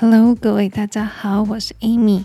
Hello，各位大家好，我是 Amy。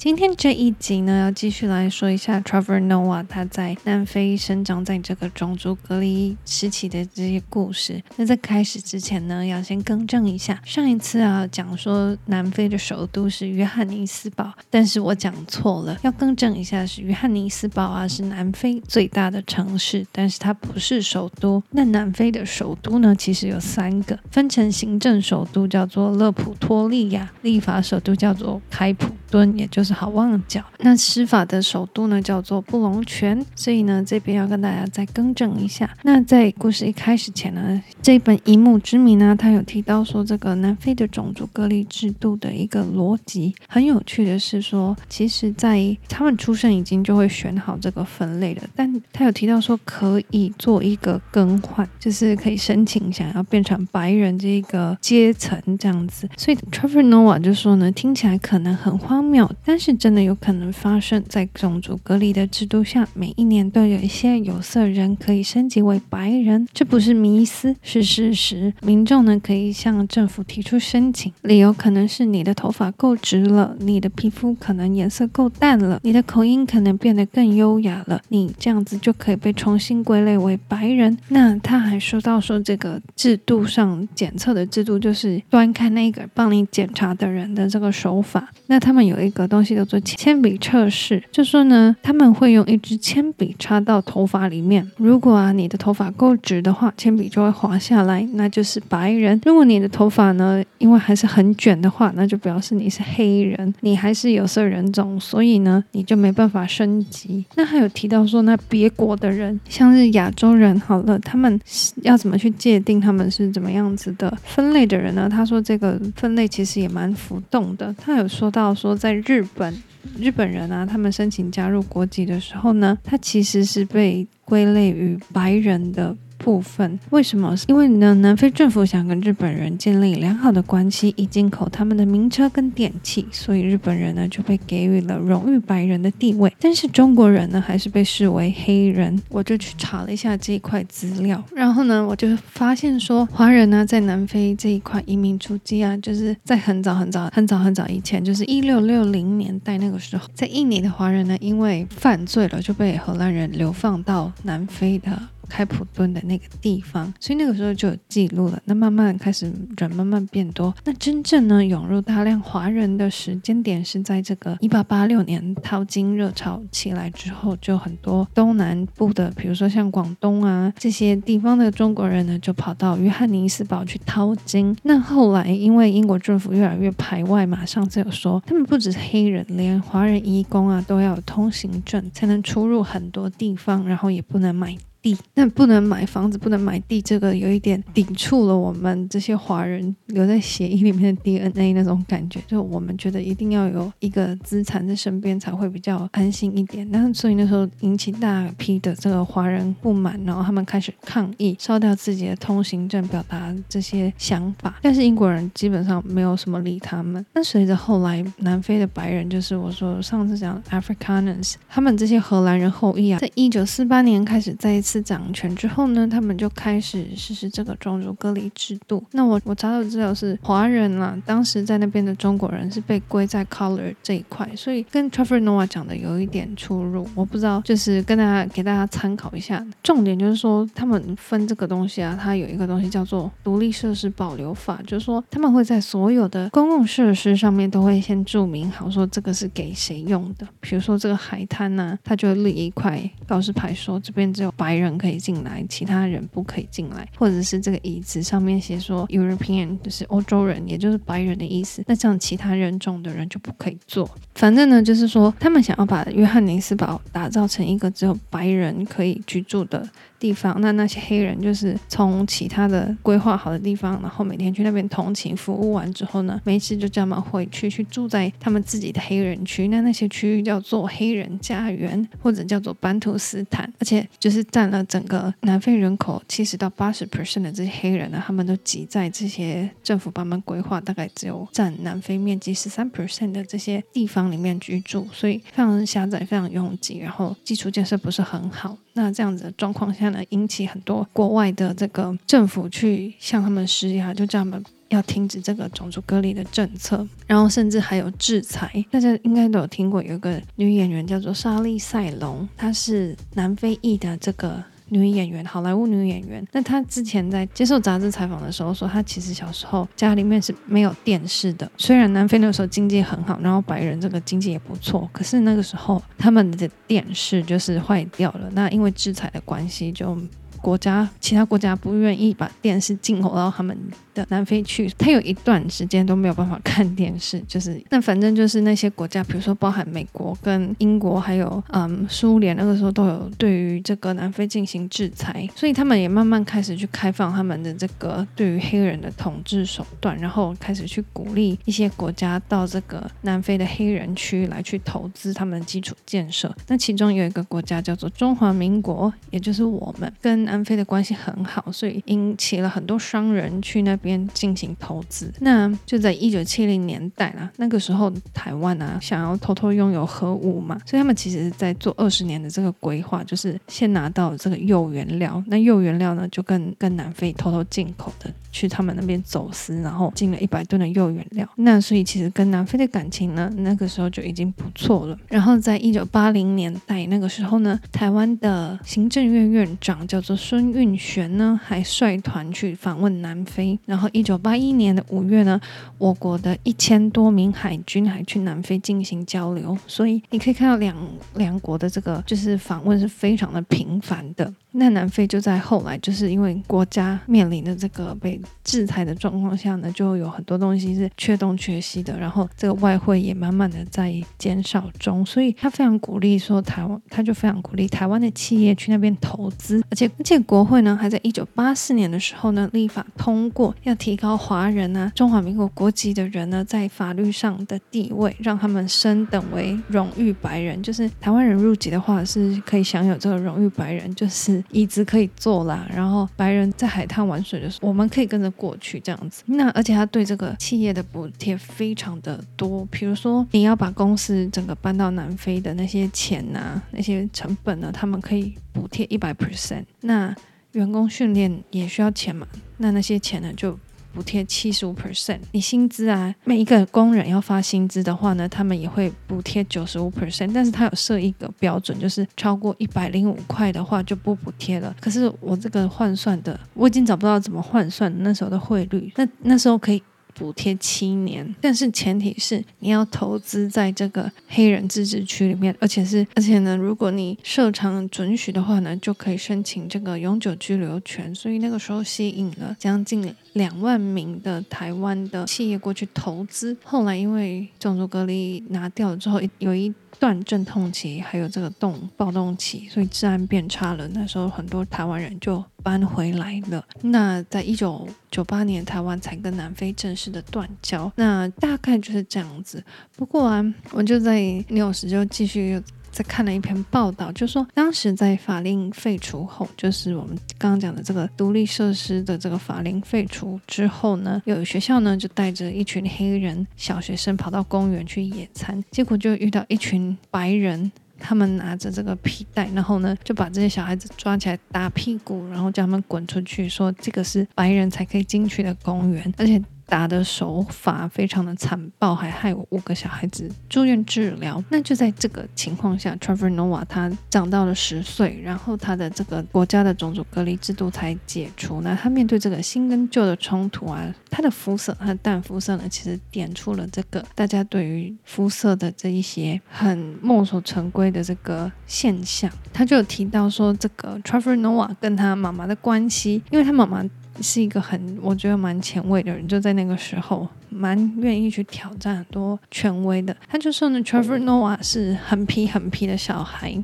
今天这一集呢，要继续来说一下 Trevor Noah 他在南非生长在这个种族隔离时期的这些故事。那在开始之前呢，要先更正一下，上一次啊讲说南非的首都是约翰尼斯堡，但是我讲错了，要更正一下是约翰尼斯堡啊是南非最大的城市，但是它不是首都。那南非的首都呢，其实有三个，分成行政首都叫做勒普托利亚，立法首都叫做开普敦，也就是。好望角，那施法的首都呢叫做布隆泉，所以呢这边要跟大家再更正一下。那在故事一开始前呢，这本《以母之名》呢，他有提到说这个南非的种族隔离制度的一个逻辑。很有趣的是说，其实在他们出生已经就会选好这个分类了，但他有提到说可以做一个更换，就是可以申请想要变成白人这个阶层这样子。所以 trevor noa 就说呢，听起来可能很荒但是真的有可能发生在种族隔离的制度下，每一年都有一些有色人可以升级为白人，这不是迷思，是事实。民众呢可以向政府提出申请，理由可能是你的头发够直了，你的皮肤可能颜色够淡了，你的口音可能变得更优雅了，你这样子就可以被重新归类为白人。那他还说到说这个制度上检测的制度就是端看那个帮你检查的人的这个手法。那他们有一个东西。叫做铅笔测试，就说呢，他们会用一支铅笔插到头发里面。如果啊，你的头发够直的话，铅笔就会滑下来，那就是白人。如果你的头发呢，因为还是很卷的话，那就表示你是黑人，你还是有色人种，所以呢，你就没办法升级。那还有提到说，那别国的人，像是亚洲人，好了，他们要怎么去界定他们是怎么样子的分类的人呢？他说这个分类其实也蛮浮动的。他有说到说，在日本。日本人啊，他们申请加入国籍的时候呢，他其实是被归类于白人的。部分为什么？因为呢，南非政府想跟日本人建立良好的关系，以进口他们的名车跟电器，所以日本人呢就被给予了荣誉白人的地位。但是中国人呢还是被视为黑人。我就去查了一下这一块资料，然后呢，我就发现说，华人呢在南非这一块移民足迹啊，就是在很早很早很早很早以前，就是一六六零年代那个时候，在印尼的华人呢，因为犯罪了就被荷兰人流放到南非的。开普敦的那个地方，所以那个时候就有记录了。那慢慢开始人慢慢变多，那真正呢涌入大量华人的时间点是在这个一八八六年淘金热潮起来之后，就很多东南部的，比如说像广东啊这些地方的中国人呢，就跑到约翰尼斯堡去淘金。那后来因为英国政府越来越排外嘛，上次有说他们不只是黑人，连华人移工啊都要有通行证才能出入很多地方，然后也不能买。地，那不能买房子，不能买地，这个有一点抵触了我们这些华人留在协议里面的 DNA 那种感觉，就我们觉得一定要有一个资产在身边才会比较安心一点。那所以那时候引起大批的这个华人不满，然后他们开始抗议，烧掉自己的通行证，表达这些想法。但是英国人基本上没有什么理他们。那随着后来南非的白人，就是我说上次讲 Africans，他们这些荷兰人后裔啊，在一九四八年开始再一次。次掌权之后呢，他们就开始实施这个种族隔离制度。那我我查到资料是华人啦，当时在那边的中国人是被归在 color 这一块，所以跟 Trevor Noah 讲的有一点出入。我不知道，就是跟大家给大家参考一下。重点就是说，他们分这个东西啊，它有一个东西叫做独立设施保留法，就是说他们会在所有的公共设施上面都会先注明好，说这个是给谁用的。比如说这个海滩呢、啊，它就立一块告示牌说这边只有白人。可以进来，其他人不可以进来，或者是这个椅子上面写说 European，就是欧洲人，也就是白人的意思。那这样其他人种的人就不可以坐。反正呢，就是说他们想要把约翰尼斯堡打造成一个只有白人可以居住的地方。那那些黑人就是从其他的规划好的地方，然后每天去那边同情服务完之后呢，没事就叫他们回去去住在他们自己的黑人区。那那些区域叫做黑人家园，或者叫做班图斯坦，而且就是占。了整个南非人口七十到八十 percent 的这些黑人呢，他们都挤在这些政府帮忙规划，大概只有占南非面积十三 percent 的这些地方里面居住，所以非常狭窄，非常拥挤，然后基础建设不是很好。那这样子的状况下能，引起很多国外的这个政府去向他们施压，就叫他们。要停止这个种族隔离的政策，然后甚至还有制裁。大家应该都有听过，有一个女演员叫做莎莉赛隆，她是南非裔的这个。女演员，好莱坞女演员。那她之前在接受杂志采访的时候说，她其实小时候家里面是没有电视的。虽然南非那个时候经济很好，然后白人这个经济也不错，可是那个时候他们的电视就是坏掉了。那因为制裁的关系，就国家其他国家不愿意把电视进口到他们的南非去，他有一段时间都没有办法看电视，就是那反正就是那些国家，比如说包含美国跟英国，还有嗯苏联，那个时候都有对于这个南非进行制裁，所以他们也慢慢开始去开放他们的这个对于黑人的统治手段，然后开始去鼓励一些国家到这个南非的黑人区来去投资他们的基础建设。那其中有一个国家叫做中华民国，也就是我们跟南非的关系很好，所以引起了很多商人去那边进行投资。那就在一九七零年代啦，那个时候台湾啊想要偷偷拥有核武嘛，所以他们其实在做二十年的这个规划，就是先拿到这个铀原料，那铀原料呢就跟跟南非偷偷进口的，去他们那边走私，然后进了一百吨的铀原料。那所以其实跟南非的感情呢，那个时候就已经不错了。然后在一九八零年代那个时候呢，台湾的行政院院长叫做孙运璇呢，还率团去访问南非。然后一九八一年的五月呢，我国的一千多名海军还去南非进行交流。所以你可以看到两两国的这个就是访问是非常的频繁的。那南非就在后来，就是因为国家面临的这个被制裁的状况下呢，就有很多东西是缺东缺西的，然后这个外汇也慢慢的在减少中，所以他非常鼓励说台湾，他就非常鼓励台湾的企业去那边投资，而且 而且国会呢还在一九八四年的时候呢立法通过要提高华人啊中华民国国籍的人呢在法律上的地位，让他们升等为荣誉白人，就是台湾人入籍的话是可以享有这个荣誉白人，就是。椅子可以坐啦，然后白人在海滩玩水的时候，我们可以跟着过去这样子。那而且他对这个企业的补贴非常的多，比如说你要把公司整个搬到南非的那些钱呐，那些成本呢，他们可以补贴一百 percent。那员工训练也需要钱嘛，那那些钱呢就。补贴七十五 percent，你薪资啊，每一个工人要发薪资的话呢，他们也会补贴九十五 percent，但是他有设一个标准，就是超过一百零五块的话就不补贴了。可是我这个换算的，我已经找不到怎么换算那时候的汇率，那那时候可以。补贴七年，但是前提是你要投资在这个黑人自治区里面，而且是而且呢，如果你设厂准许的话呢，就可以申请这个永久居留权。所以那个时候吸引了将近两万名的台湾的企业过去投资。后来因为种族隔离拿掉了之后，有一断阵痛期，还有这个动暴动期，所以治安变差了。那时候很多台湾人就搬回来了。那在一九九八年，台湾才跟南非正式的断交。那大概就是这样子。不过啊，我就在六時就继续。在看了一篇报道，就说当时在法令废除后，就是我们刚刚讲的这个独立设施的这个法令废除之后呢，有学校呢就带着一群黑人小学生跑到公园去野餐，结果就遇到一群白人，他们拿着这个皮带，然后呢就把这些小孩子抓起来打屁股，然后叫他们滚出去，说这个是白人才可以进去的公园，而且。打的手法非常的残暴，还害我五个小孩子住院治疗。那就在这个情况下，Trevor Noah 他长到了十岁，然后他的这个国家的种族隔离制度才解除。那他面对这个新跟旧的冲突啊，他的肤色，他的淡肤色呢，其实点出了这个大家对于肤色的这一些很墨守成规的这个现象。他就有提到说，这个 Trevor Noah 跟他妈妈的关系，因为他妈妈。是一个很我觉得蛮前卫的人，就在那个时候蛮愿意去挑战很多权威的。他就说呢，Trevor Noah 是很皮很皮的小孩。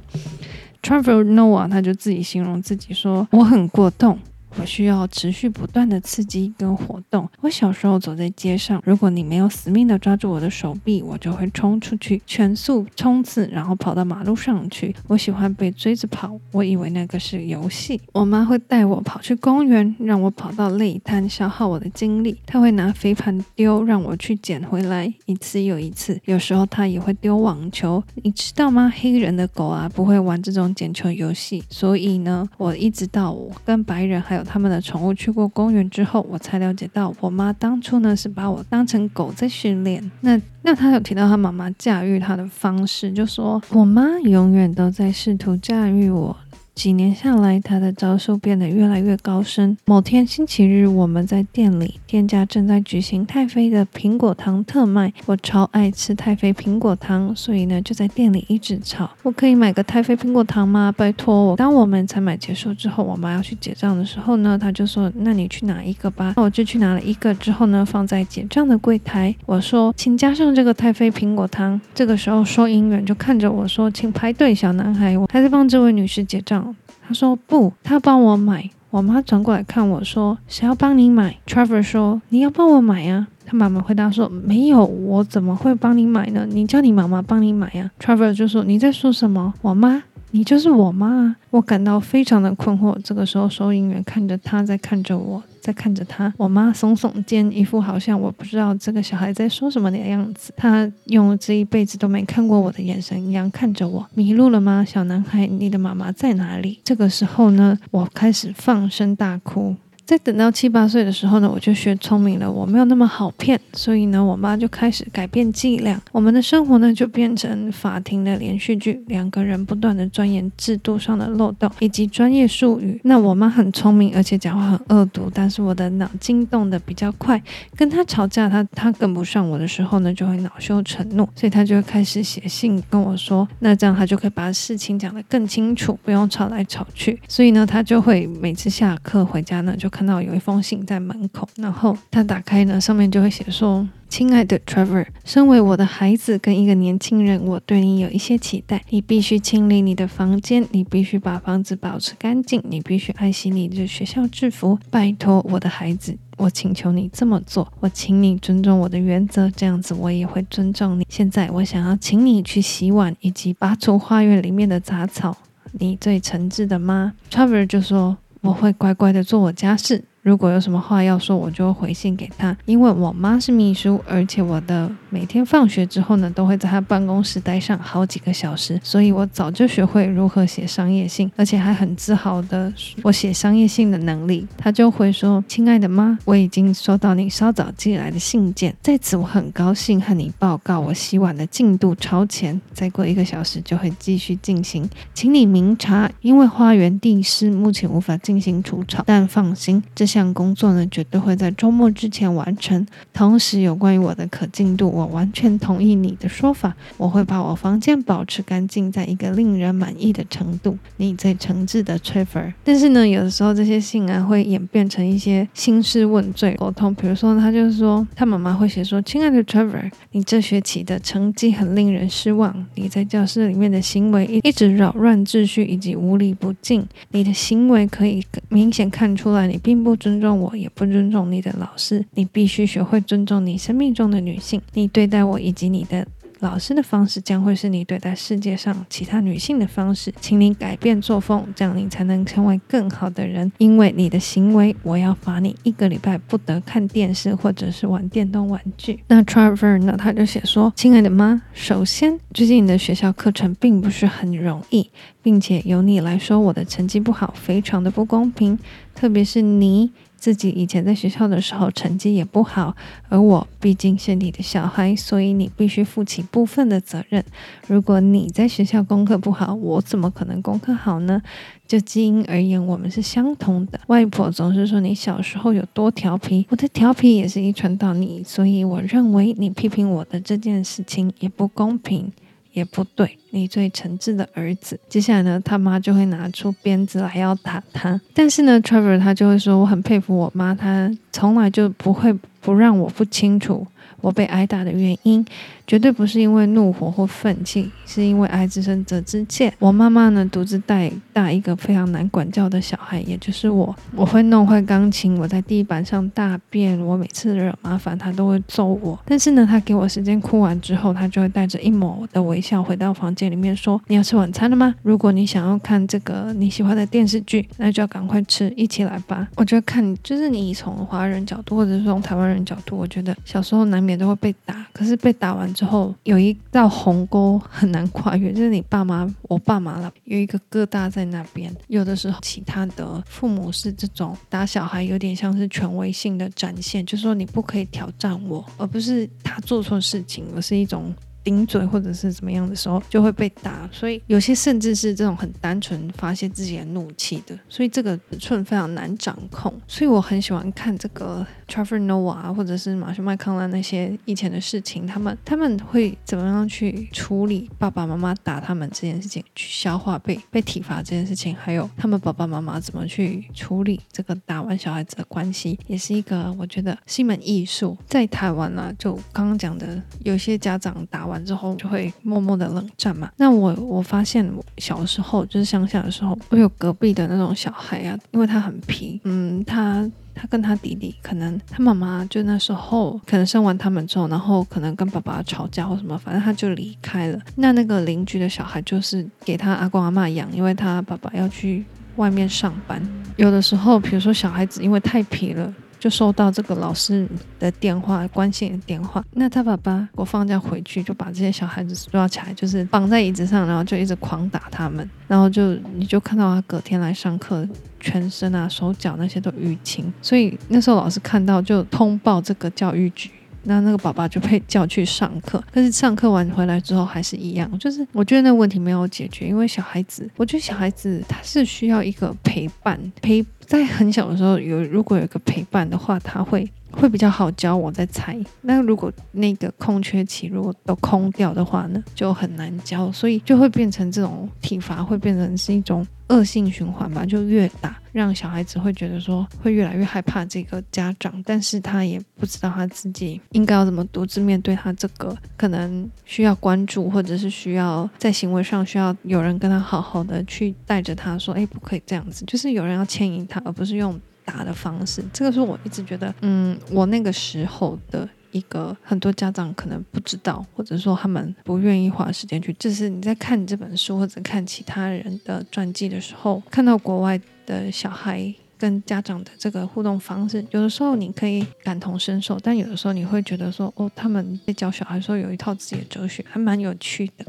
Trevor Noah 他就自己形容自己说：“我很过动。”我需要持续不断的刺激跟活动。我小时候走在街上，如果你没有死命的抓住我的手臂，我就会冲出去，全速冲刺，然后跑到马路上去。我喜欢被追着跑，我以为那个是游戏。我妈会带我跑去公园，让我跑到累瘫，消耗我的精力。她会拿飞盘丢，让我去捡回来，一次又一次。有时候她也会丢网球。你知道吗？黑人的狗啊，不会玩这种捡球游戏。所以呢，我一直到我跟白人还有他们的宠物去过公园之后，我才了解到我妈当初呢是把我当成狗在训练。那那她有提到她妈妈驾驭她的方式，就说我妈永远都在试图驾驭我。几年下来，他的招数变得越来越高深。某天星期日，我们在店里，店家正在举行太妃的苹果糖特卖。我超爱吃太妃苹果糖，所以呢，就在店里一直吵：“我可以买个太妃苹果糖吗？拜托我！”当我们采买结束之后，我妈要去结账的时候呢，他就说：“那你去拿一个吧。”那我就去拿了一个，之后呢，放在结账的柜台。我说：“请加上这个太妃苹果糖。”这个时候，收银员就看着我说：“请排队，小男孩，我还在帮这位女士结账。”他说不，他帮我买。我妈转过来看我说：“谁要帮你买？”Trevor 说：“你要帮我买呀。”他妈妈回答说：“没有，我怎么会帮你买呢？你叫你妈妈帮你买呀。”Trevor 就说：“你在说什么？我妈？你就是我妈！”我感到非常的困惑。这个时候，收银员看着他，在看着我。在看着他，我妈耸耸肩，一副好像我不知道这个小孩在说什么的样子。他用这一辈子都没看过我的眼神一样看着我。迷路了吗，小男孩？你的妈妈在哪里？这个时候呢，我开始放声大哭。在等到七八岁的时候呢，我就学聪明了，我没有那么好骗，所以呢，我妈就开始改变伎俩，我们的生活呢就变成法庭的连续剧，两个人不断的钻研制度上的漏洞以及专业术语。那我妈很聪明，而且讲话很恶毒，但是我的脑筋动得比较快，跟她吵架，她她跟不上我的时候呢，就会恼羞成怒，所以她就会开始写信跟我说，那这样她就可以把事情讲得更清楚，不用吵来吵去。所以呢，她就会每次下课回家呢就。看到有一封信在门口，然后他打开呢，上面就会写说：“亲爱的 Trevor，身为我的孩子跟一个年轻人，我对你有一些期待。你必须清理你的房间，你必须把房子保持干净，你必须爱惜你的学校制服。拜托，我的孩子，我请求你这么做。我请你尊重我的原则，这样子我也会尊重你。现在，我想要请你去洗碗以及拔除花园里面的杂草。你最诚挚的妈，Trevor 就说。我会乖乖的做我家事。如果有什么话要说，我就回信给他。因为我妈是秘书，而且我的每天放学之后呢，都会在她办公室待上好几个小时，所以我早就学会如何写商业信，而且还很自豪的我写商业信的能力。他就会说：“亲爱的妈，我已经收到你稍早寄来的信件，在此我很高兴和你报告，我洗碗的进度超前，再过一个小时就会继续进行，请你明察，因为花园地势，目前无法进行除草，但放心，这些。项工作呢，绝对会在周末之前完成。同时，有关于我的可进度，我完全同意你的说法。我会把我房间保持干净，在一个令人满意的程度。你最诚挚的 Trevor。但是呢，有的时候这些信啊，会演变成一些兴师问罪沟通。比如说，他就是说，他妈妈会写说：“亲爱的 Trevor，你这学期的成绩很令人失望。你在教室里面的行为一直扰乱秩序，以及无礼不敬。你的行为可以明显看出来，你并不。”尊重我，也不尊重你的老师。你必须学会尊重你生命中的女性。你对待我以及你的老师的方式，将会是你对待世界上其他女性的方式。请你改变作风，这样你才能成为更好的人。因为你的行为，我要罚你一个礼拜不得看电视或者是玩电动玩具。那 Trevor 呢？他就写说：“亲爱的妈，首先，最近你的学校课程并不是很容易，并且由你来说，我的成绩不好，非常的不公平。”特别是你自己以前在学校的时候成绩也不好，而我毕竟是你的小孩，所以你必须负起部分的责任。如果你在学校功课不好，我怎么可能功课好呢？就基因而言，我们是相同的。外婆总是说你小时候有多调皮，我的调皮也是遗传到你，所以我认为你批评我的这件事情也不公平。也不对，你最诚挚的儿子。接下来呢，他妈就会拿出鞭子来要打他，但是呢，Trevor 他就会说，我很佩服我妈，她从来就不会不让我不清楚。我被挨打的原因，绝对不是因为怒火或愤气，是因为爱之深责之切。我妈妈呢，独自带大一个非常难管教的小孩，也就是我。我会弄坏钢琴，我在地板上大便，我每次惹麻烦，她都会揍我。但是呢，她给我时间哭完之后，她就会带着一抹的微笑回到房间里面说：“你要吃晚餐了吗？如果你想要看这个你喜欢的电视剧，那就要赶快吃，一起来吧。”我觉得看，就是你从华人角度，或者是从台湾人角度，我觉得小时候难免。都会被打，可是被打完之后，有一道鸿沟很难跨越，就是你爸妈，我爸妈了，有一个疙瘩在那边。有的时候，其他的父母是这种打小孩，有点像是权威性的展现，就是说你不可以挑战我，而不是他做错事情，而是一种。顶嘴或者是怎么样的时候就会被打，所以有些甚至是这种很单纯发泄自己的怒气的，所以这个尺寸非常难掌控。所以我很喜欢看这个 Trevor Noah 或者是马修麦康纳那些以前的事情，他们他们会怎么样去处理爸爸妈妈打他们这件事情，去消化被被体罚这件事情，还有他们爸爸妈妈怎么去处理这个打完小孩子的关系，也是一个我觉得是一门艺术。在台湾呢、就刚刚讲的，有些家长打完。之后就会默默的冷战嘛。那我我发现我小时候就是乡下的时候，我有隔壁的那种小孩啊，因为他很皮，嗯，他他跟他弟弟，可能他妈妈就那时候可能生完他们之后，然后可能跟爸爸吵架或什么，反正他就离开了。那那个邻居的小孩就是给他阿公阿嬷养，因为他爸爸要去外面上班。有的时候，比如说小孩子因为太皮了。就收到这个老师的电话，关心的电话。那他爸爸，我放假回去就把这些小孩子抓起来，就是绑在椅子上，然后就一直狂打他们。然后就你就看到他隔天来上课，全身啊、手脚那些都淤青。所以那时候老师看到就通报这个教育局。那那个爸爸就被叫去上课，可是上课完回来之后还是一样，就是我觉得那个问题没有解决，因为小孩子，我觉得小孩子他是需要一个陪伴，陪在很小的时候有如果有个陪伴的话，他会会比较好教。我在猜，那如果那个空缺期如果都空掉的话呢，就很难教，所以就会变成这种体罚会变成是一种。恶性循环吧，就越打，让小孩子会觉得说会越来越害怕这个家长，但是他也不知道他自己应该要怎么独自面对他这个可能需要关注，或者是需要在行为上需要有人跟他好好的去带着他说，哎，不可以这样子，就是有人要牵引他，而不是用打的方式。这个是我一直觉得，嗯，我那个时候的。一个很多家长可能不知道，或者说他们不愿意花时间去。就是你在看这本书或者看其他人的传记的时候，看到国外的小孩跟家长的这个互动方式，有的时候你可以感同身受，但有的时候你会觉得说，哦，他们在教小孩的时候有一套自己的哲学，还蛮有趣的。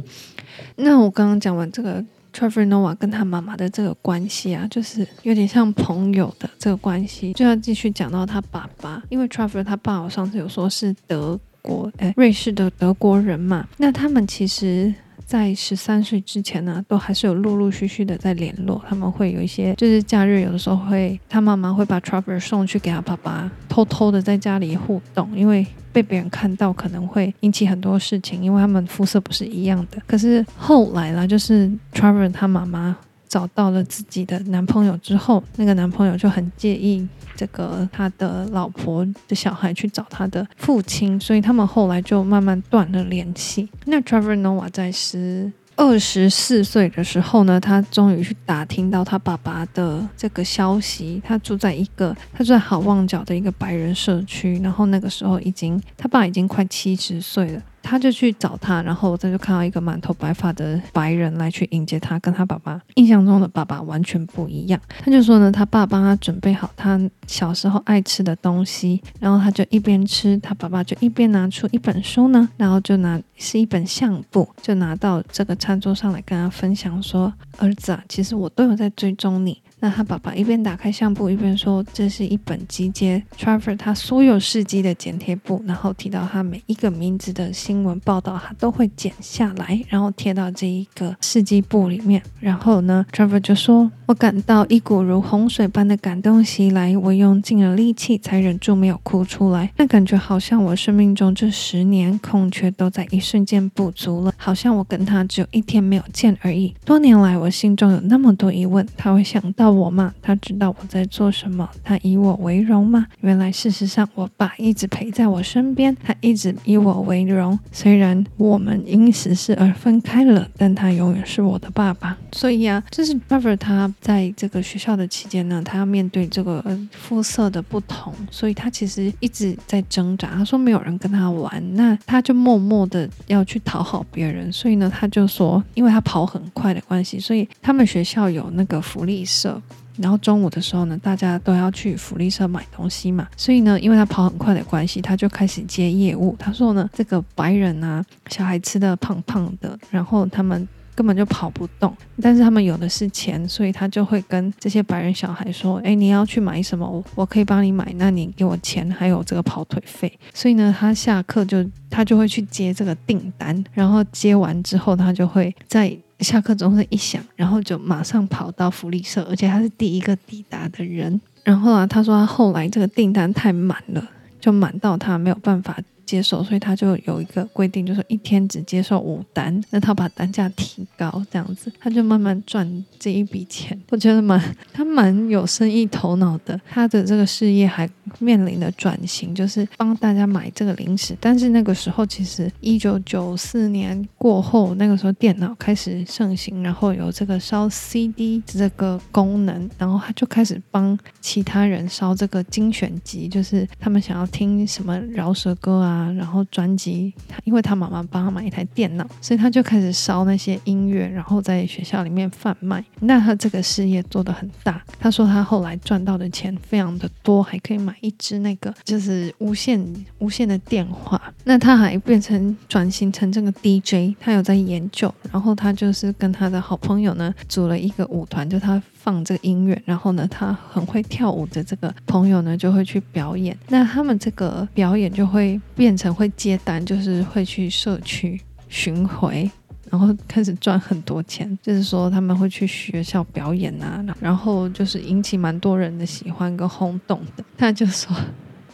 那我刚刚讲完这个。Trevor Noah 跟他妈妈的这个关系啊，就是有点像朋友的这个关系，就要继续讲到他爸爸，因为 Trevor 他爸，我上次有说是德国，哎，瑞士的德国人嘛，那他们其实。在十三岁之前呢，都还是有陆陆续续的在联络。他们会有一些，就是假日有的时候会，他妈妈会把 Trevor 送去给他爸爸，偷偷的在家里互动，因为被别人看到可能会引起很多事情，因为他们肤色不是一样的。可是后来啦，就是 Trevor 他妈妈。找到了自己的男朋友之后，那个男朋友就很介意这个他的老婆的小孩去找他的父亲，所以他们后来就慢慢断了联系。那 Trevor Noah 在十二十四岁的时候呢，他终于去打听到他爸爸的这个消息。他住在一个他住在好望角的一个白人社区，然后那个时候已经他爸已经快七十岁了。他就去找他，然后他就看到一个满头白发的白人来去迎接他，跟他爸爸印象中的爸爸完全不一样。他就说呢，他爸帮他准备好他小时候爱吃的东西，然后他就一边吃，他爸爸就一边拿出一本书呢，然后就拿是一本相簿，就拿到这个餐桌上来跟他分享说：“儿子啊，其实我都有在追踪你。”那他爸爸一边打开相簿，一边说：“这是一本集结 Trevor 他所有事迹的剪贴簿，然后提到他每一个名字的新闻报道，他都会剪下来，然后贴到这一个事迹簿里面。然后呢，Trevor 就说：‘我感到一股如洪水般的感动袭来，我用尽了力气才忍住没有哭出来。那感觉好像我生命中这十年空缺都在一瞬间补足了，好像我跟他只有一天没有见而已。多年来，我心中有那么多疑问，他会想到。”我吗？他知道我在做什么？他以我为荣吗？原来事实上，我爸一直陪在我身边，他一直以我为荣。虽然我们因时事而分开了，但他永远是我的爸爸。所以啊，这是 Trevor 他在这个学校的期间呢，他要面对这个肤色的不同，所以他其实一直在挣扎。他说没有人跟他玩，那他就默默的要去讨好别人。所以呢，他就说，因为他跑很快的关系，所以他们学校有那个福利社。然后中午的时候呢，大家都要去福利社买东西嘛，所以呢，因为他跑很快的关系，他就开始接业务。他说呢，这个白人啊，小孩吃的胖胖的，然后他们。根本就跑不动，但是他们有的是钱，所以他就会跟这些白人小孩说：“诶，你要去买什么？我我可以帮你买，那你给我钱，还有这个跑腿费。”所以呢，他下课就他就会去接这个订单，然后接完之后，他就会在下课钟声一响，然后就马上跑到福利社，而且他是第一个抵达的人。然后啊，他说他后来这个订单太满了，就满到他没有办法。接受，所以他就有一个规定，就是一天只接受五单。那他把单价提高，这样子他就慢慢赚这一笔钱。我觉得蛮他蛮有生意头脑的。他的这个事业还面临的转型，就是帮大家买这个零食。但是那个时候，其实一九九四年过后，那个时候电脑开始盛行，然后有这个烧 CD 这个功能，然后他就开始帮其他人烧这个精选集，就是他们想要听什么饶舌歌啊。啊，然后专辑，他因为他妈妈帮他买一台电脑，所以他就开始烧那些音乐，然后在学校里面贩卖。那他这个事业做得很大。他说他后来赚到的钱非常的多，还可以买一支那个就是无线 无线的电话。那他还变成转型成这个 DJ，他有在研究。然后他就是跟他的好朋友呢组了一个舞团，就他。放这个音乐，然后呢，他很会跳舞的这个朋友呢，就会去表演。那他们这个表演就会变成会接单，就是会去社区巡回，然后开始赚很多钱。就是说他们会去学校表演啊，然后就是引起蛮多人的喜欢跟轰动的。他就说，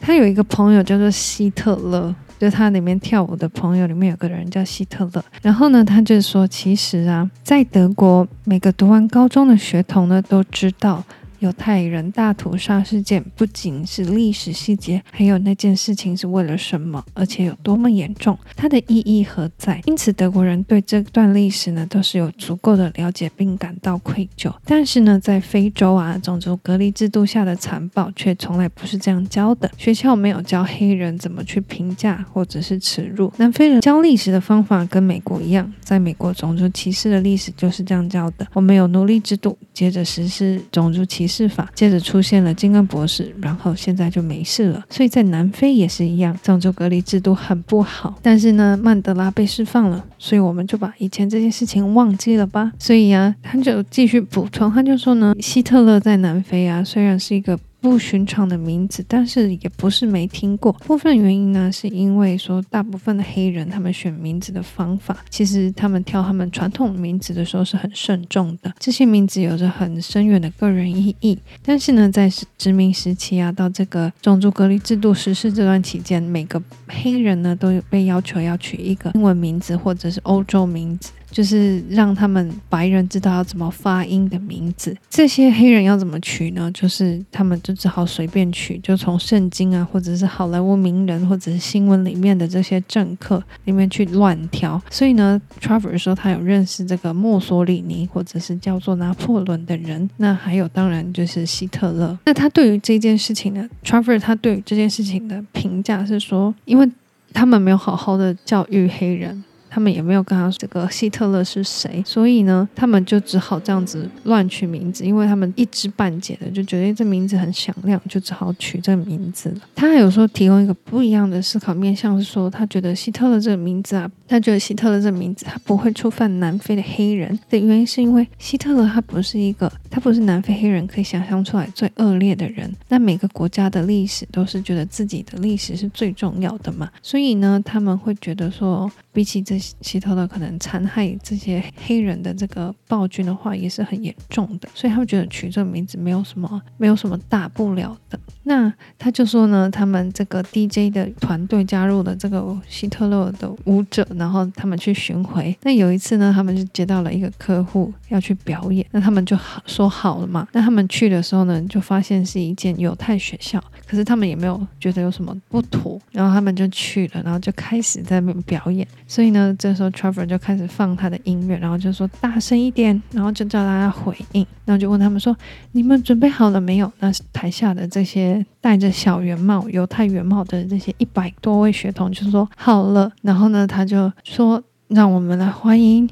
他有一个朋友叫做希特勒。就他里面跳舞的朋友里面有个人叫希特勒，然后呢，他就说，其实啊，在德国，每个读完高中的学童呢都知道。犹太人大屠杀事件不仅是历史细节，还有那件事情是为了什么，而且有多么严重，它的意义何在？因此，德国人对这段历史呢，都是有足够的了解，并感到愧疚。但是呢，在非洲啊，种族隔离制度下的残暴却从来不是这样教的。学校没有教黑人怎么去评价或者是耻辱。南非人教历史的方法跟美国一样，在美国，种族歧视的历史就是这样教的。我们有奴隶制度，接着实施种族歧视。释法，接着出现了金刚博士，然后现在就没事了。所以在南非也是一样，藏族隔离制度很不好。但是呢，曼德拉被释放了，所以我们就把以前这件事情忘记了吧。所以啊，他就继续补充，他就说呢，希特勒在南非啊，虽然是一个。不寻常的名字，但是也不是没听过。部分原因呢，是因为说大部分的黑人他们选名字的方法，其实他们挑他们传统名字的时候是很慎重的。这些名字有着很深远的个人意义。但是呢，在殖民时期啊，到这个种族隔离制度实施这段期间，每个黑人呢都有被要求要取一个英文名字或者是欧洲名字。就是让他们白人知道要怎么发音的名字，这些黑人要怎么取呢？就是他们就只好随便取，就从圣经啊，或者是好莱坞名人，或者是新闻里面的这些政客里面去乱挑。所以呢，Travers 说他有认识这个墨索里尼，或者是叫做拿破仑的人。那还有当然就是希特勒。那他对于这件事情呢，Travers 他对于这件事情的评价是说，因为他们没有好好的教育黑人。他们也没有跟他说这个希特勒是谁，所以呢，他们就只好这样子乱取名字，因为他们一知半解的就觉得这名字很响亮，就只好取这个名字了。他还有说提供一个不一样的思考面向，是说他觉得希特勒这个名字啊，他觉得希特勒这个名字他不会触犯南非的黑人的原因，是因为希特勒他不是一个，他不是南非黑人可以想象出来最恶劣的人。那每个国家的历史都是觉得自己的历史是最重要的嘛，所以呢，他们会觉得说，比起这。希特勒可能残害这些黑人的这个暴君的话，也是很严重的，所以他们觉得取这个名字没有什么，没有什么大不了的。那他就说呢，他们这个 DJ 的团队加入了这个希特勒的舞者，然后他们去巡回。那有一次呢，他们就接到了一个客户要去表演，那他们就好说好了嘛。那他们去的时候呢，就发现是一间犹太学校，可是他们也没有觉得有什么不妥，然后他们就去了，然后就开始在那边表演。所以呢，这时候 Trevor 就开始放他的音乐，然后就说大声一点，然后就叫大家回应，然后就问他们说：“你们准备好了没有？”那台下的这些。戴着小圆帽、犹太圆帽的这些一百多位学童就说好了，然后呢，他就说让我们来欢迎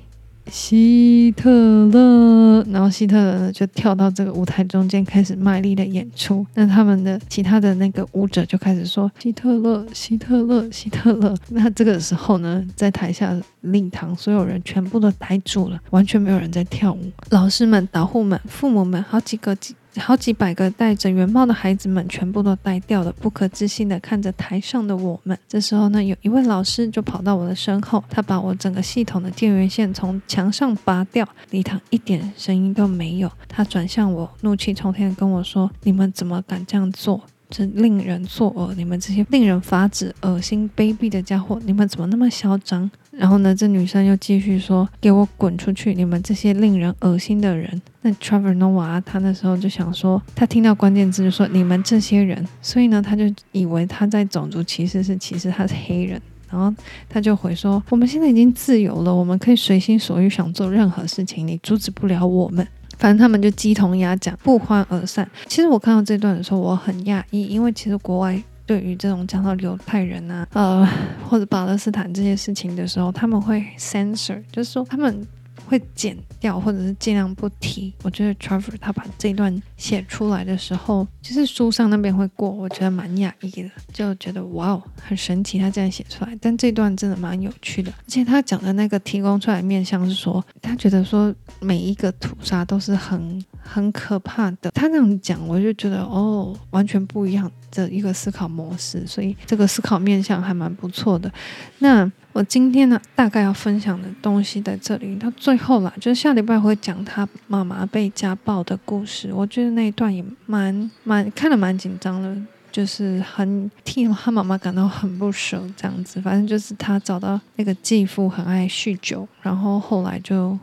希特勒，然后希特勒呢就跳到这个舞台中间开始卖力的演出。那他们的其他的那个舞者就开始说希特勒，希特勒，希特勒。那这个时候呢，在台下令堂所有人全部都呆住了，完全没有人在跳舞。老师们、导护们、父母们，好几个几。好几百个戴着圆帽的孩子们全部都呆掉了，不可置信地看着台上的我们。这时候呢，有一位老师就跑到我的身后，他把我整个系统的电源线从墙上拔掉，礼堂一点声音都没有。他转向我，怒气冲天地跟我说：“你们怎么敢这样做？这令人作呕！你们这些令人发指、恶心、卑鄙的家伙！你们怎么那么嚣张？”然后呢，这女生又继续说：“给我滚出去！你们这些令人恶心的人！”那 Trevor Noah 他那时候就想说，他听到关键字就说“你们这些人”，所以呢，他就以为他在种族歧视，是其实他是黑人。然后他就回说：“我们现在已经自由了，我们可以随心所欲想做任何事情，你阻止不了我们。”反正他们就鸡同鸭讲，不欢而散。其实我看到这段的时候，我很讶异，因为其实国外。对于这种讲到犹太人啊，呃，或者巴勒斯坦这些事情的时候，他们会 censor，就是说他们会剪掉，或者是尽量不提。我觉得 Trevor 他把这段写出来的时候，其实书上那边会过，我觉得蛮讶异的，就觉得哇哦，很神奇，他这样写出来。但这段真的蛮有趣的，而且他讲的那个提供出来面向是说，他觉得说每一个屠杀都是很很可怕的。他那样讲，我就觉得哦，完全不一样。的一个思考模式，所以这个思考面向还蛮不错的。那我今天呢，大概要分享的东西在这里。到最后啦，就是下礼拜会讲他妈妈被家暴的故事。我觉得那一段也蛮蛮看得蛮紧张的，就是很替他妈妈感到很不舍这样子。反正就是他找到那个继父很爱酗酒，然后后来就。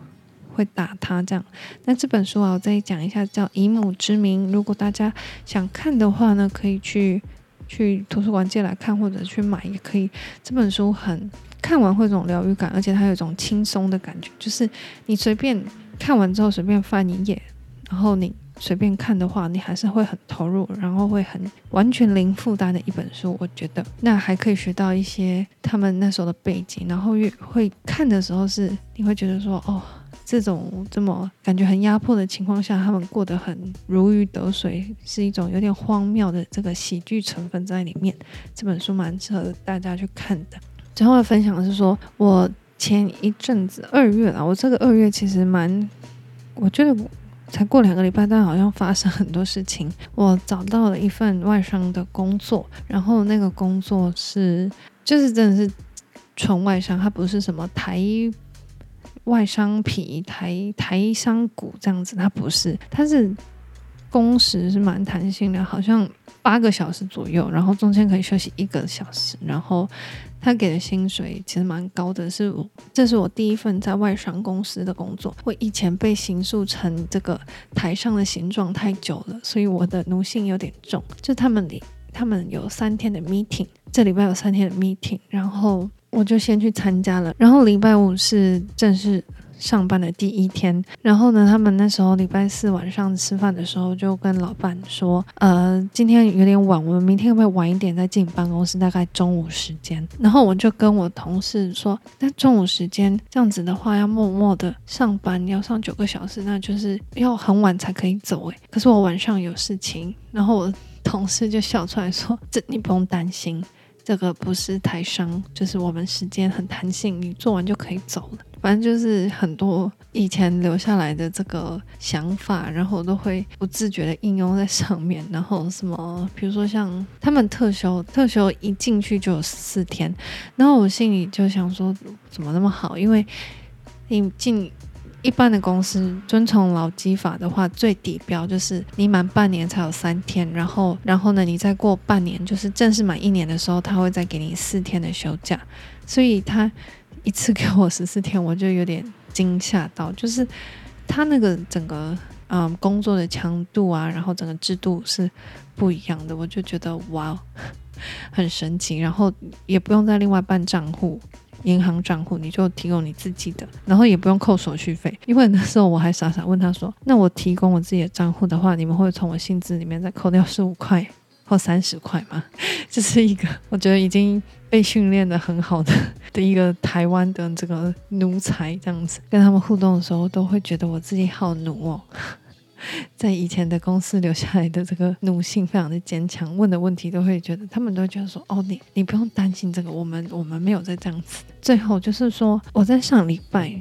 会打他这样，那这本书啊，我再讲一下，叫《以母之名》。如果大家想看的话呢，可以去去图书馆借来看，或者去买也可以。这本书很看完会有种疗愈感，而且它有一种轻松的感觉，就是你随便看完之后随便翻一页，然后你随便看的话，你还是会很投入，然后会很完全零负担的一本书。我觉得那还可以学到一些他们那时候的背景，然后越会看的时候是你会觉得说哦。这种这么感觉很压迫的情况下，他们过得很如鱼得水，是一种有点荒谬的这个喜剧成分在里面。这本书蛮适合大家去看的。最后的分享是说，我前一阵子二月了，我这个二月其实蛮，我觉得才过两个礼拜，但好像发生很多事情。我找到了一份外商的工作，然后那个工作是就是真的是纯外商，它不是什么台。外商皮台台商股这样子，它不是，它是工时是蛮弹性的，好像八个小时左右，然后中间可以休息一个小时，然后他给的薪水其实蛮高的，是我这是我第一份在外商公司的工作。我以前被形塑成这个台上的形状太久了，所以我的奴性有点重。就他们里，他们有三天的 meeting，这礼拜有三天的 meeting，然后。我就先去参加了，然后礼拜五是正式上班的第一天。然后呢，他们那时候礼拜四晚上吃饭的时候，就跟老板说：“呃，今天有点晚，我们明天会不会晚一点再进办公室？大概中午时间。”然后我就跟我同事说：“那中午时间这样子的话，要默默的上班，要上九个小时，那就是要很晚才可以走。”诶，可是我晚上有事情。然后我同事就笑出来说：“这你不用担心。”这个不是台商，就是我们时间很弹性，你做完就可以走了。反正就是很多以前留下来的这个想法，然后都会不自觉的应用在上面。然后什么，比如说像他们特休，特休一进去就有四天，然后我心里就想说，怎么那么好？因为你进。一般的公司遵从劳基法的话，最底标就是你满半年才有三天，然后，然后呢，你再过半年，就是正式满一年的时候，他会再给你四天的休假。所以他一次给我十四天，我就有点惊吓到，就是他那个整个嗯工作的强度啊，然后整个制度是不一样的，我就觉得哇，很神奇，然后也不用再另外办账户。银行账户你就提供你自己的，然后也不用扣手续费。因为那时候我还傻傻问他说：“那我提供我自己的账户的话，你们会从我薪资里面再扣掉十五块或三十块嘛，这是一个我觉得已经被训练得很好的的一个台湾的这个奴才，这样子跟他们互动的时候，都会觉得我自己好奴哦。在以前的公司留下来的这个奴性非常的坚强，问的问题都会觉得，他们都会觉得说，哦，你你不用担心这个，我们我们没有在这样子。最后就是说，我在上礼拜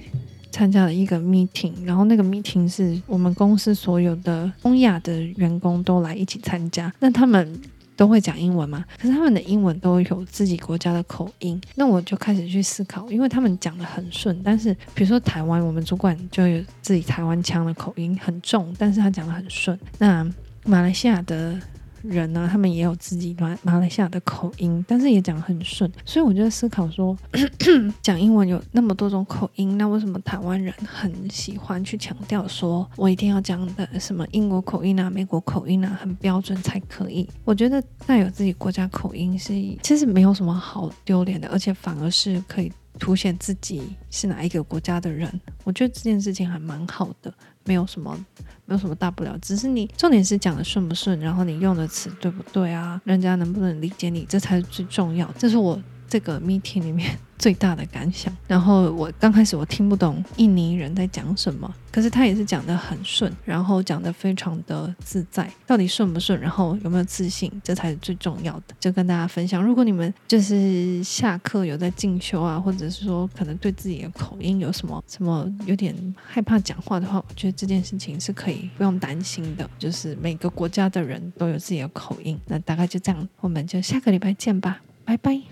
参加了一个 meeting，然后那个 meeting 是我们公司所有的东亚的员工都来一起参加，那他们都会讲英文嘛？可是他们的英文都有自己国家的口音，那我就开始去思考，因为他们讲得很顺，但是比如说台湾，我们主管就有自己台湾腔的口音很重，但是他讲得很顺。那马来西亚的。人呢，他们也有自己马马来西亚的口音，但是也讲很顺，所以我就在思考说，讲英文有那么多种口音，那为什么台湾人很喜欢去强调说我一定要讲的什么英国口音啊、美国口音啊，很标准才可以？我觉得带有自己国家口音是其实没有什么好丢脸的，而且反而是可以凸显自己是哪一个国家的人。我觉得这件事情还蛮好的。没有什么，没有什么大不了，只是你重点是讲的顺不顺，然后你用的词对不对啊？人家能不能理解你，这才是最重要。这是我这个 meeting 里面最大的感想。然后我刚开始我听不懂印尼人在讲什么，可是他也是讲得很顺，然后讲得非常的自在。到底顺不顺，然后有没有自信，这才是最重要的。就跟大家分享，如果你们就是下课有在进修啊，或者是说可能对自己的口音有什么什么有点害怕讲话的话，我觉得这件事情是可以不用担心的。就是每个国家的人都有自己的口音，那大概就这样，我们就下个礼拜见吧，拜拜。